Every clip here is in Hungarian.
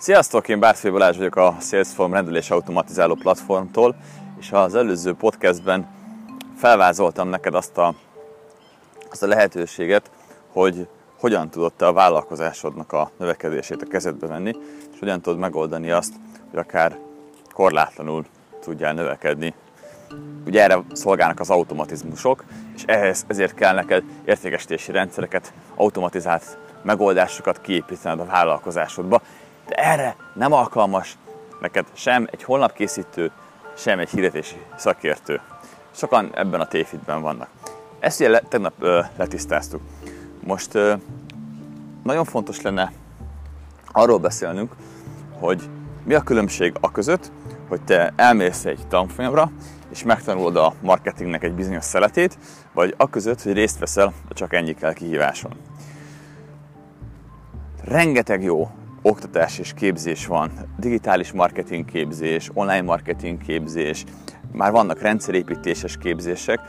Sziasztok, én Bártfé Balázs vagyok a Salesforce rendelés automatizáló platformtól, és az előző podcastben felvázoltam neked azt a, azt a lehetőséget, hogy hogyan tudod te a vállalkozásodnak a növekedését a kezedbe venni, és hogyan tudod megoldani azt, hogy akár korlátlanul tudjál növekedni. Ugye erre szolgálnak az automatizmusok, és ehhez ezért kell neked értékesítési rendszereket, automatizált megoldásokat kiépítened a vállalkozásodba, de erre nem alkalmas neked sem egy honlapkészítő, sem egy hirdetési szakértő. Sokan ebben a tévhitben vannak. Ezt ugye tegnap ö, letisztáztuk. Most ö, nagyon fontos lenne arról beszélnünk, hogy mi a különbség a között, hogy te elmész egy tanfolyamra, és megtanulod a marketingnek egy bizonyos szeletét, vagy a között, hogy részt veszel a csak ennyi kell kihíváson. Rengeteg jó oktatás és képzés van, digitális marketing képzés, online marketing képzés, már vannak rendszerépítéses képzések,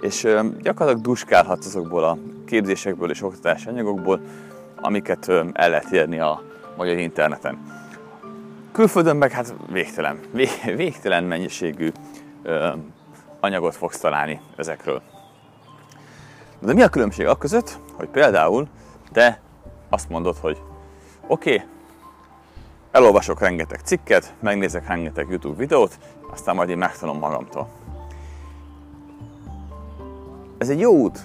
és gyakorlatilag duskálhatsz azokból a képzésekből és oktatási anyagokból, amiket el lehet érni a magyar interneten. Külföldön meg hát végtelen, végtelen mennyiségű anyagot fogsz találni ezekről. De mi a különbség a között, hogy például te azt mondod, hogy oké, okay, elolvasok rengeteg cikket, megnézek rengeteg YouTube videót, aztán majd én megtanulom magamtól. Ez egy jó út,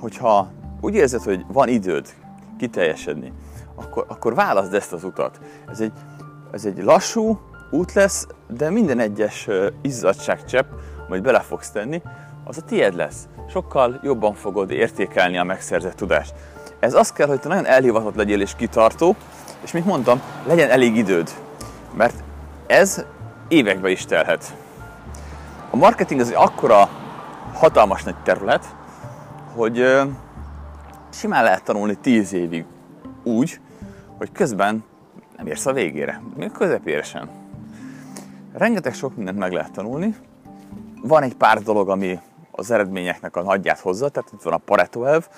hogyha úgy érzed, hogy van időd kiteljesedni, akkor, akkor válaszd ezt az utat. Ez egy, ez egy lassú út lesz, de minden egyes izzadságcsepp, amit bele fogsz tenni, az a tied lesz. Sokkal jobban fogod értékelni a megszerzett tudást. Ez azt kell, hogy te nagyon elhivatott legyél és kitartó, és mint mondtam, legyen elég időd, mert ez évekbe is telhet. A marketing az egy akkora hatalmas nagy terület, hogy simán lehet tanulni 10 évig úgy, hogy közben nem érsz a végére, még közepére sem. Rengeteg sok mindent meg lehet tanulni. Van egy pár dolog, ami az eredményeknek a nagyját hozza, tehát itt van a Pareto elv,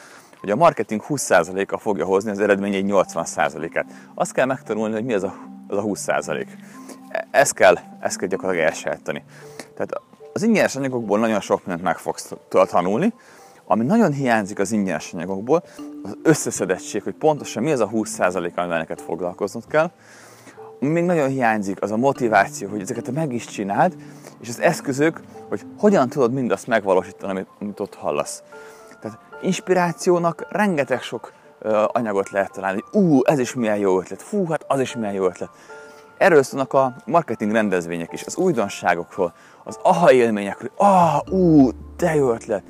hogy a marketing 20%-a fogja hozni az eredmény egy 80%-át. Azt kell megtanulni, hogy mi az a, az a 20%. E, ezt kell, ezt kell gyakorlatilag elsajátítani. Tehát az ingyenes anyagokból nagyon sok mindent meg fogsz tanulni, ami nagyon hiányzik az ingyenes anyagokból, az összeszedettség, hogy pontosan mi az a 20% amivel neked foglalkoznod kell. Még nagyon hiányzik, az a motiváció, hogy ezeket meg is csináld, és az eszközök, hogy hogyan tudod mindazt megvalósítani, amit ott hallasz. Inspirációnak rengeteg sok anyagot lehet találni. Ú, ez is milyen jó ötlet, fú, hát az is milyen jó ötlet. Erről szólnak a marketing rendezvények is, az újdonságokról, az aha élményekről, ah, ú, de jó ötlet,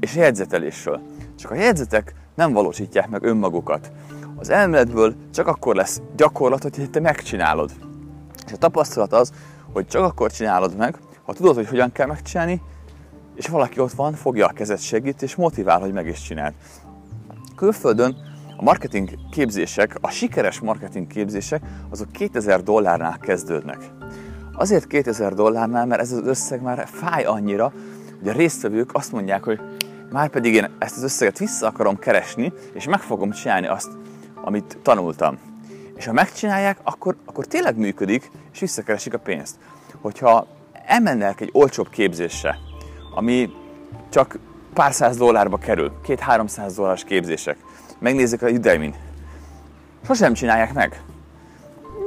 és a jegyzetelésről. Csak a jegyzetek nem valósítják meg önmagukat. Az elméletből csak akkor lesz gyakorlat, hogy te megcsinálod. És a tapasztalat az, hogy csak akkor csinálod meg, ha tudod, hogy hogyan kell megcsinálni, és valaki ott van, fogja a kezet, segít, és motivál, hogy meg is csináld. Külföldön a marketing képzések, a sikeres marketing képzések, azok 2000 dollárnál kezdődnek. Azért 2000 dollárnál, mert ez az összeg már fáj annyira, hogy a résztvevők azt mondják, hogy már pedig én ezt az összeget vissza akarom keresni, és meg fogom csinálni azt, amit tanultam. És ha megcsinálják, akkor, akkor tényleg működik, és visszakeresik a pénzt. Hogyha elmennek egy olcsóbb képzésre, ami csak pár száz dollárba kerül, két-háromszáz dolláros képzések. Megnézzük a udemy Sosem csinálják meg.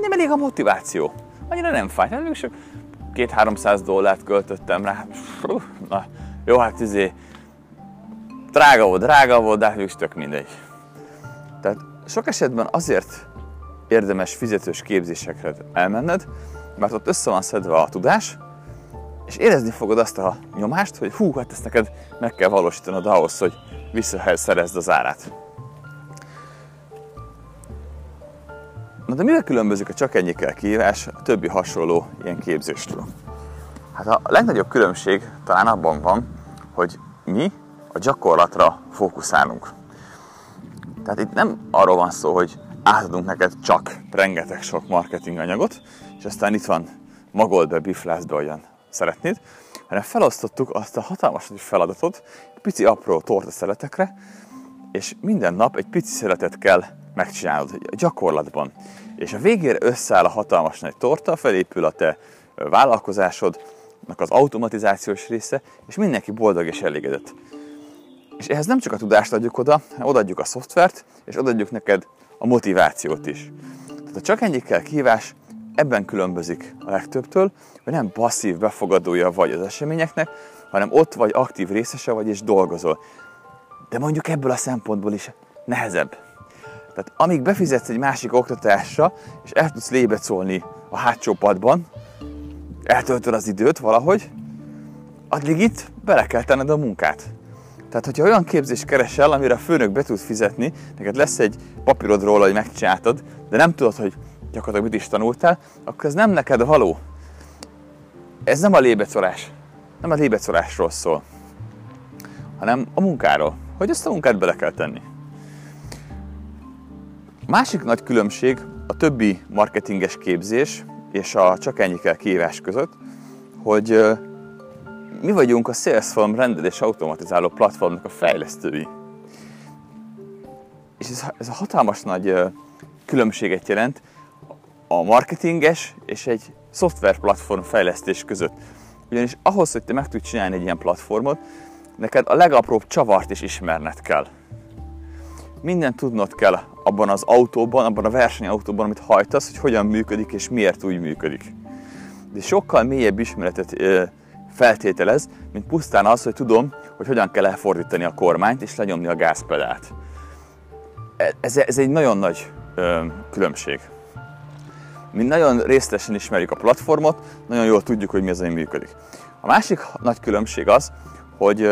Nem elég a motiváció. Annyira nem fáj. Hát csak két-háromszáz dollárt költöttem rá. Na, jó, hát izé, drága volt, drága volt, de hát tök mindegy. Tehát sok esetben azért érdemes fizetős képzésekre elmenned, mert ott össze van szedve a tudás, és érezni fogod azt a nyomást, hogy hú, hát ezt neked meg kell valósítanod ahhoz, hogy visszaszerezd az árát. Na de mivel különbözik a csak ennyi kell kihívás a többi hasonló ilyen képzéstől? Hát a legnagyobb különbség talán abban van, hogy mi a gyakorlatra fókuszálunk. Tehát itt nem arról van szó, hogy átadunk neked csak rengeteg sok marketing anyagot, és aztán itt van magold be, biflász be olyan szeretnéd, hanem felosztottuk azt a hatalmas nagy feladatot pici apró torta szeletekre, és minden nap egy pici szeletet kell megcsinálod a gyakorlatban. És a végére összeáll a hatalmas nagy torta, felépül a te vállalkozásodnak az automatizációs része, és mindenki boldog és elégedett. És ehhez nem csak a tudást adjuk oda, hanem odaadjuk a szoftvert, és odaadjuk neked a motivációt is. Tehát a csak ennyi kell kívás ebben különbözik a legtöbbtől, hogy nem passzív befogadója vagy az eseményeknek, hanem ott vagy aktív részese vagy és dolgozol. De mondjuk ebből a szempontból is nehezebb. Tehát amíg befizetsz egy másik oktatásra, és el tudsz lébet szólni a hátsó padban, eltöltöd az időt valahogy, addig itt bele kell tenned a munkát. Tehát, hogyha olyan képzést keresel, amire a főnök be tud fizetni, neked lesz egy papírod róla, hogy megcsináltad, de nem tudod, hogy gyakorlatilag mit is tanultál, akkor ez nem neked való. Ez nem a lébecolás. Nem a lébecolásról szól, hanem a munkáról. Hogy ezt a munkát bele kell tenni. A másik nagy különbség a többi marketinges képzés és a csak ennyi kell kihívás között, hogy mi vagyunk a Salesforce rendelés automatizáló platformnak a fejlesztői. És ez, ez a hatalmas nagy különbséget jelent a marketinges és egy szoftverplatform fejlesztés között. Ugyanis ahhoz, hogy te meg tudj csinálni egy ilyen platformot, neked a legapróbb csavart is ismerned kell. Mindent tudnod kell abban az autóban, abban a versenyautóban, amit hajtasz, hogy hogyan működik és miért úgy működik. De sokkal mélyebb ismeretet feltételez, mint pusztán az, hogy tudom, hogy hogyan kell elfordítani a kormányt és lenyomni a gázpedált. E, ez, ez egy nagyon nagy ö, különbség. Mi nagyon részletesen ismerjük a platformot, nagyon jól tudjuk, hogy mi az, ami működik. A másik nagy különbség az, hogy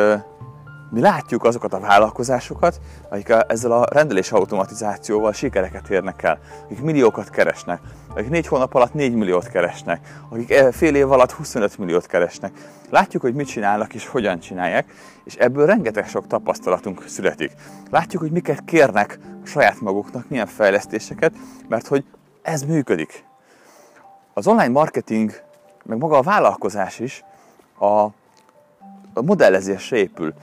mi látjuk azokat a vállalkozásokat, akik ezzel a rendelés automatizációval sikereket érnek el, akik milliókat keresnek, akik négy hónap alatt 4 milliót keresnek, akik e, fél év alatt 25 milliót keresnek. Látjuk, hogy mit csinálnak és hogyan csinálják, és ebből rengeteg sok tapasztalatunk születik. Látjuk, hogy miket kérnek a saját maguknak, milyen fejlesztéseket, mert hogy ez működik. Az online marketing, meg maga a vállalkozás is a, a modellezésre épül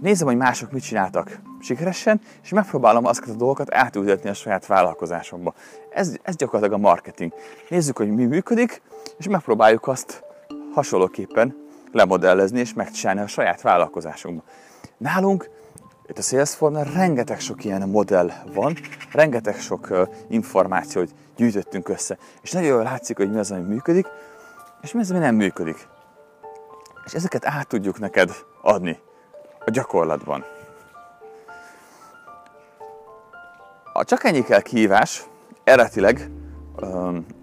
nézem, hogy mások mit csináltak sikeresen, és megpróbálom azokat a dolgokat átültetni a saját vállalkozásomba. Ez, ez gyakorlatilag a marketing. Nézzük, hogy mi működik, és megpróbáljuk azt hasonlóképpen lemodellezni és megcsinálni a saját vállalkozásunkba. Nálunk itt a Salesforce-nál rengeteg sok ilyen modell van, rengeteg sok uh, információt gyűjtöttünk össze, és nagyon jól látszik, hogy mi az, ami működik, és mi az, ami nem működik. És ezeket át tudjuk neked adni a gyakorlatban. A csak ennyi kell kihívás eredetileg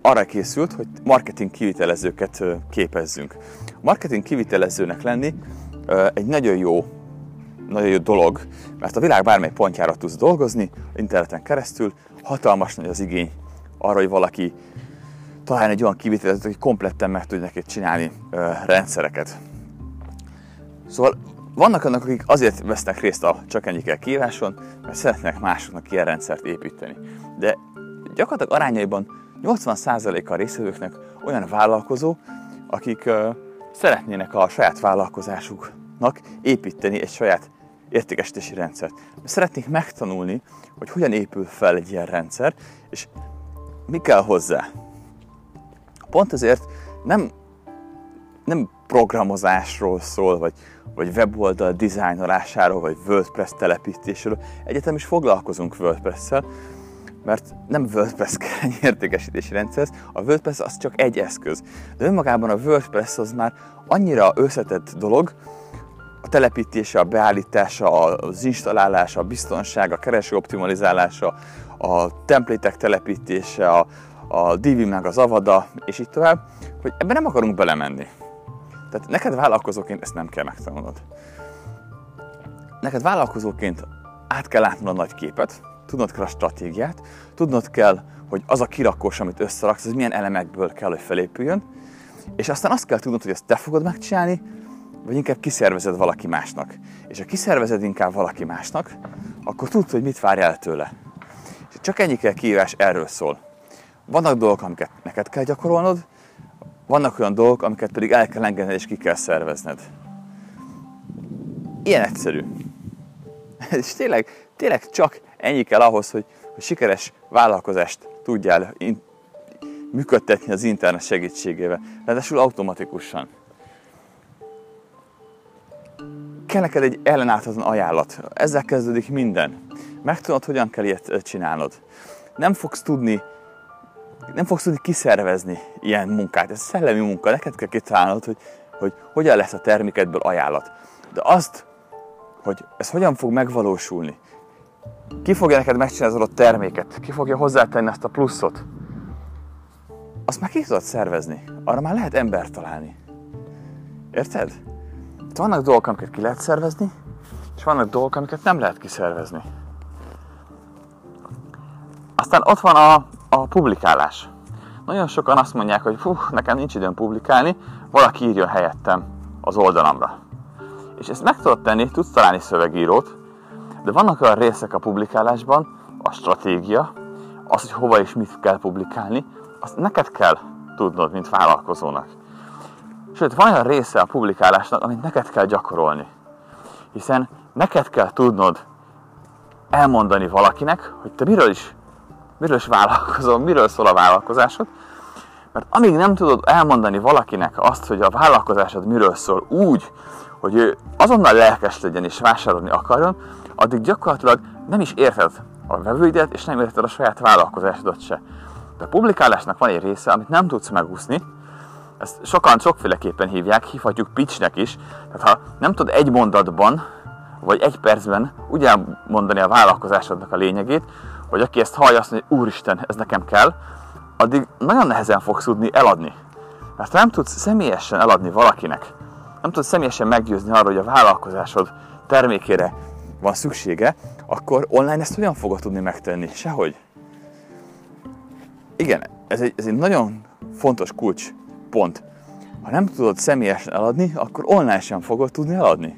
arra készült, hogy marketing kivitelezőket uh, képezzünk. Marketing kivitelezőnek lenni egy nagyon jó, nagyon jó dolog, mert a világ bármely pontjára tudsz dolgozni, interneten keresztül, hatalmas nagy az igény arra, hogy valaki találjon egy olyan kivitelezőt, hogy kompletten meg tudja neked csinálni uh, rendszereket. Szóval vannak annak, akik azért vesznek részt a csak ennyi kell kíváson, mert szeretnek másoknak ilyen rendszert építeni. De gyakorlatilag arányaiban 80%-a a részvevőknek olyan vállalkozó, akik uh, szeretnének a saját vállalkozásuknak építeni egy saját értékesítési rendszert. Szeretnék megtanulni, hogy hogyan épül fel egy ilyen rendszer, és mi kell hozzá. Pont ezért nem, nem programozásról szól, vagy vagy weboldal dizájnolásáról, vagy WordPress telepítésről. Egyetem is foglalkozunk WordPress-szel, mert nem WordPress kell egy értékesítési rendszer, a WordPress az csak egy eszköz. De önmagában a WordPress az már annyira összetett dolog, telepítése, a beállítása, az installálása, a biztonság, a kereső optimalizálása, a templétek telepítése, a, a meg az Avada, és így tovább, hogy ebben nem akarunk belemenni. Tehát neked vállalkozóként ezt nem kell megtanulnod. Neked vállalkozóként át kell látnod a nagy képet, tudnod kell a stratégiát, tudnod kell, hogy az a kirakós, amit összeraksz, az milyen elemekből kell, hogy felépüljön, és aztán azt kell tudnod, hogy ezt te fogod megcsinálni, vagy inkább kiszervezed valaki másnak. És ha kiszervezed inkább valaki másnak, akkor tudod, hogy mit várj el tőle. És csak ennyi kell kihívás erről szól. Vannak dolgok, amiket neked kell gyakorolnod, vannak olyan dolgok, amiket pedig el kell engedned és ki kell szervezned. Ilyen egyszerű. És tényleg, tényleg csak ennyi kell ahhoz, hogy, hogy sikeres vállalkozást tudjál in, működtetni az internet segítségével. Ráadásul automatikusan. Kell neked egy ellenáthatatlan ajánlat. Ezzel kezdődik minden. Megtudod, hogyan kell ilyet csinálnod. Nem fogsz tudni nem fogsz tudni kiszervezni ilyen munkát. Ez szellemi munka, neked kell kitalálnod, hogy, hogy hogyan lesz a termékedből ajánlat. De azt, hogy ez hogyan fog megvalósulni, ki fogja neked megcsinálni az adott terméket, ki fogja hozzátenni ezt a pluszot, azt már ki tudod szervezni. Arra már lehet embert találni. Érted? Vannak dolgok, amiket ki lehet szervezni, és vannak dolgok, amiket nem lehet kiszervezni. Aztán ott van a, a publikálás. Nagyon sokan azt mondják, hogy fú, nekem nincs időm publikálni, valaki írja helyettem az oldalamra. És ezt meg tudod tenni, tudsz találni szövegírót, de vannak olyan részek a publikálásban, a stratégia, az, hogy hova és mit kell publikálni, azt neked kell tudnod, mint vállalkozónak. Sőt, van olyan része a publikálásnak, amit neked kell gyakorolni. Hiszen neked kell tudnod elmondani valakinek, hogy te miről is miről is vállalkozol, miről szól a vállalkozásod. Mert amíg nem tudod elmondani valakinek azt, hogy a vállalkozásod miről szól úgy, hogy ő azonnal lelkes legyen és vásárolni akarjon, addig gyakorlatilag nem is érted a vevőidet, és nem érted a saját vállalkozásodat se. De a publikálásnak van egy része, amit nem tudsz megúszni, ezt sokan sokféleképpen hívják, hívhatjuk pitchnek is. Tehát ha nem tudod egy mondatban, vagy egy percben úgy elmondani a vállalkozásodnak a lényegét, vagy aki ezt hallja, azt mondja, hogy úristen, ez nekem kell, addig nagyon nehezen fogsz tudni eladni. Mert nem tudsz személyesen eladni valakinek, nem tudsz személyesen meggyőzni arról, hogy a vállalkozásod termékére van szüksége, akkor online ezt hogyan fogod tudni megtenni? Sehogy. Igen, ez egy, ez egy nagyon fontos kulcs pont. Ha nem tudod személyesen eladni, akkor online sem fogod tudni eladni.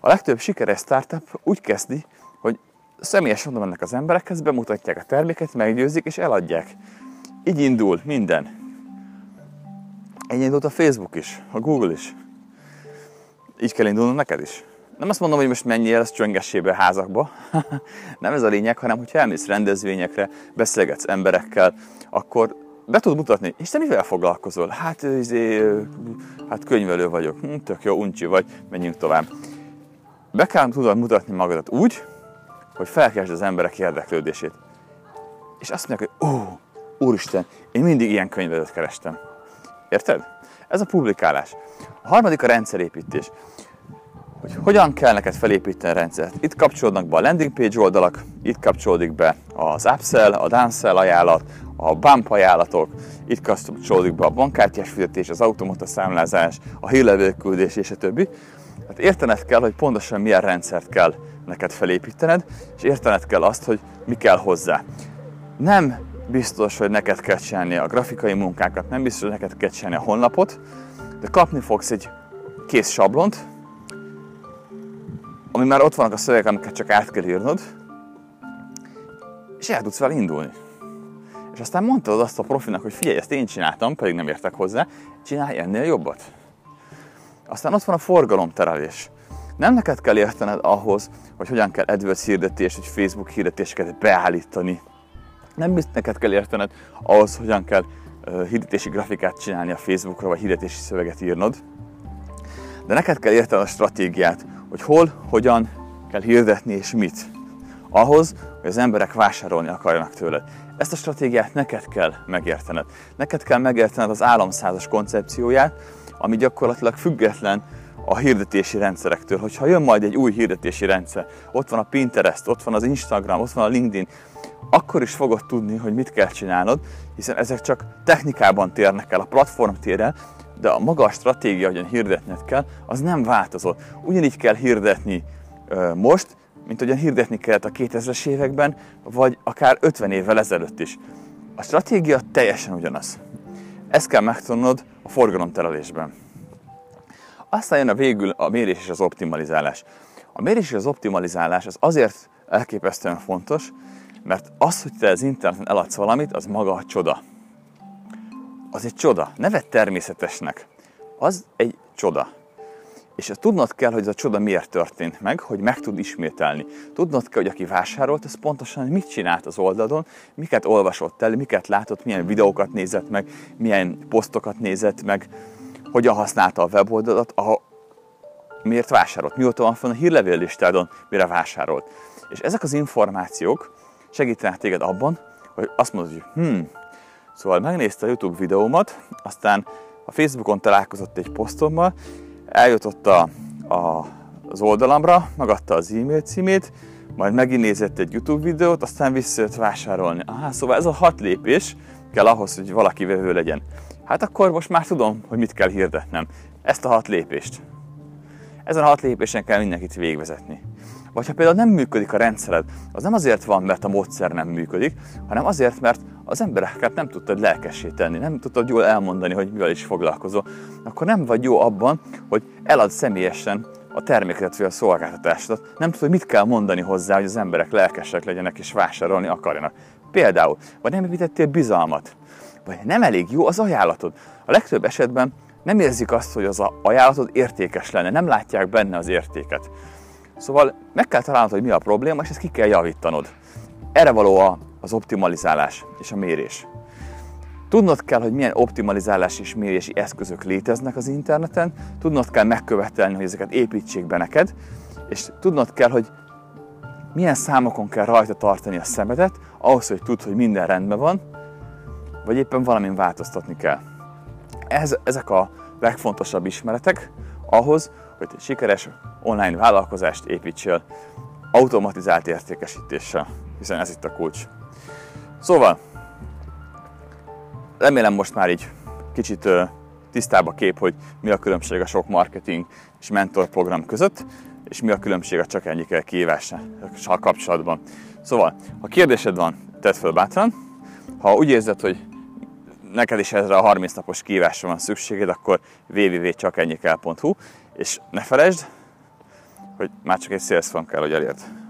A legtöbb sikeres startup úgy kezdi, hogy személyesen oda mennek az emberekhez, bemutatják a terméket, meggyőzik és eladják. Így indul minden. Így indult a Facebook is, a Google is. Így kell indulnod neked is. Nem azt mondom, hogy most menjél az csöngessébe házakba. nem ez a lényeg, hanem hogyha elmész rendezvényekre, beszélgetsz emberekkel, akkor be tudod mutatni, és te mivel foglalkozol? Hát, izé, hát könyvelő vagyok, hm, tök jó, uncsi vagy, menjünk tovább. Be kell tudod mutatni magadat úgy, hogy felkeltsd az emberek érdeklődését. És azt mondják, hogy ó, úristen, én mindig ilyen könyvedet kerestem. Érted? Ez a publikálás. A harmadik a rendszerépítés. Hogy hogyan kell neked felépíteni a rendszert. Itt kapcsolódnak be a landing page oldalak, itt kapcsolódik be az upsell, a downsell ajánlat, a bump ajánlatok, itt kapcsolódik be a bankkártyás fizetés, az automata számlázás, a hírlevélküldés és a többi. Hát értened kell, hogy pontosan milyen rendszert kell neked felépítened, és értened kell azt, hogy mi kell hozzá. Nem biztos, hogy neked kell csinálni a grafikai munkákat, nem biztos, hogy neked kell csinálni a honlapot, de kapni fogsz egy kész sablont, ami már ott vannak a szövegek, amiket csak át kell írnod, és el tudsz vele indulni. És aztán mondtad azt a profinak, hogy figyelj, ezt én csináltam, pedig nem értek hozzá, csinálj ennél jobbat. Aztán ott van a forgalomterelés. Nem neked kell értened ahhoz, hogy hogyan kell AdWords hirdetést, vagy Facebook hirdetéseket beállítani. Nem biztos neked kell értened ahhoz, hogyan kell hirdetési grafikát csinálni a Facebookra, vagy hirdetési szöveget írnod. De neked kell értened a stratégiát, hogy hol, hogyan kell hirdetni és mit. Ahhoz, hogy az emberek vásárolni akarjanak tőled. Ezt a stratégiát neked kell megértened. Neked kell megértened az államszázas koncepcióját, ami gyakorlatilag független a hirdetési rendszerektől. Hogyha jön majd egy új hirdetési rendszer, ott van a Pinterest, ott van az Instagram, ott van a LinkedIn, akkor is fogod tudni, hogy mit kell csinálnod, hiszen ezek csak technikában térnek el, a platform tér de a maga a stratégia, hogyan hirdetned kell, az nem változott. Ugyanígy kell hirdetni most, mint hogyan hirdetni kellett a 2000-es években, vagy akár 50 évvel ezelőtt is. A stratégia teljesen ugyanaz. Ezt kell megtanulnod a forgalomterelésben. Aztán jön a végül a mérés és az optimalizálás. A mérés és az optimalizálás az azért elképesztően fontos, mert az, hogy te az interneten eladsz valamit, az maga a csoda. Az egy csoda. Ne természetesnek. Az egy csoda. És tudnod kell, hogy ez a csoda miért történt meg, hogy meg tud ismételni. Tudnod kell, hogy aki vásárolt, ez pontosan mit csinált az oldalon, miket olvasott el, miket látott, milyen videókat nézett meg, milyen posztokat nézett meg, hogyan használta a weboldalat, a, miért vásárolt, mióta van fenn a hírlevél listádon, mire vásárolt. És ezek az információk segítenek téged abban, hogy azt mondod, hogy hm, szóval megnézte a YouTube videómat, aztán a Facebookon találkozott egy posztommal, eljutott a, a, az oldalamra, megadta az e-mail címét, majd megint nézett egy YouTube videót, aztán visszajött vásárolni. Aha, szóval ez a hat lépés kell ahhoz, hogy valaki vevő legyen. Hát akkor most már tudom, hogy mit kell hirdetnem. Ezt a hat lépést. Ezen a hat lépésen kell mindenkit végvezetni. Vagy ha például nem működik a rendszered, az nem azért van, mert a módszer nem működik, hanem azért, mert az embereket nem tudtad lelkessé tenni, nem tudtad jól elmondani, hogy mivel is foglalkozol, akkor nem vagy jó abban, hogy elad személyesen a terméket vagy a szolgáltatásodat. Nem tudod, hogy mit kell mondani hozzá, hogy az emberek lelkesek legyenek és vásárolni akarjanak. Például, vagy nem építettél bizalmat, vagy nem elég jó az ajánlatod. A legtöbb esetben nem érzik azt, hogy az ajánlatod értékes lenne, nem látják benne az értéket. Szóval meg kell találnod, hogy mi a probléma, és ezt ki kell javítanod. Erre való az optimalizálás és a mérés. Tudnod kell, hogy milyen optimalizálás és mérési eszközök léteznek az interneten, tudnod kell megkövetelni, hogy ezeket építsék be neked, és tudnod kell, hogy milyen számokon kell rajta tartani a szemedet, ahhoz, hogy tudd, hogy minden rendben van, vagy éppen valamin változtatni kell. Ez, ezek a legfontosabb ismeretek ahhoz, egy sikeres online vállalkozást építsél automatizált értékesítéssel, hiszen ez itt a kulcs. Szóval, remélem most már így kicsit tisztább a kép, hogy mi a különbség a sok marketing és mentor program között, és mi a különbség a csak ennyi kihívással kapcsolatban. Szóval, ha kérdésed van, tedd fel bátran. Ha úgy érzed, hogy neked is ezre a 30 napos kihívásra van szükséged, akkor www.csakennyikkel.hu, és ne felejtsd, hogy már csak egy sales kell, hogy elérd.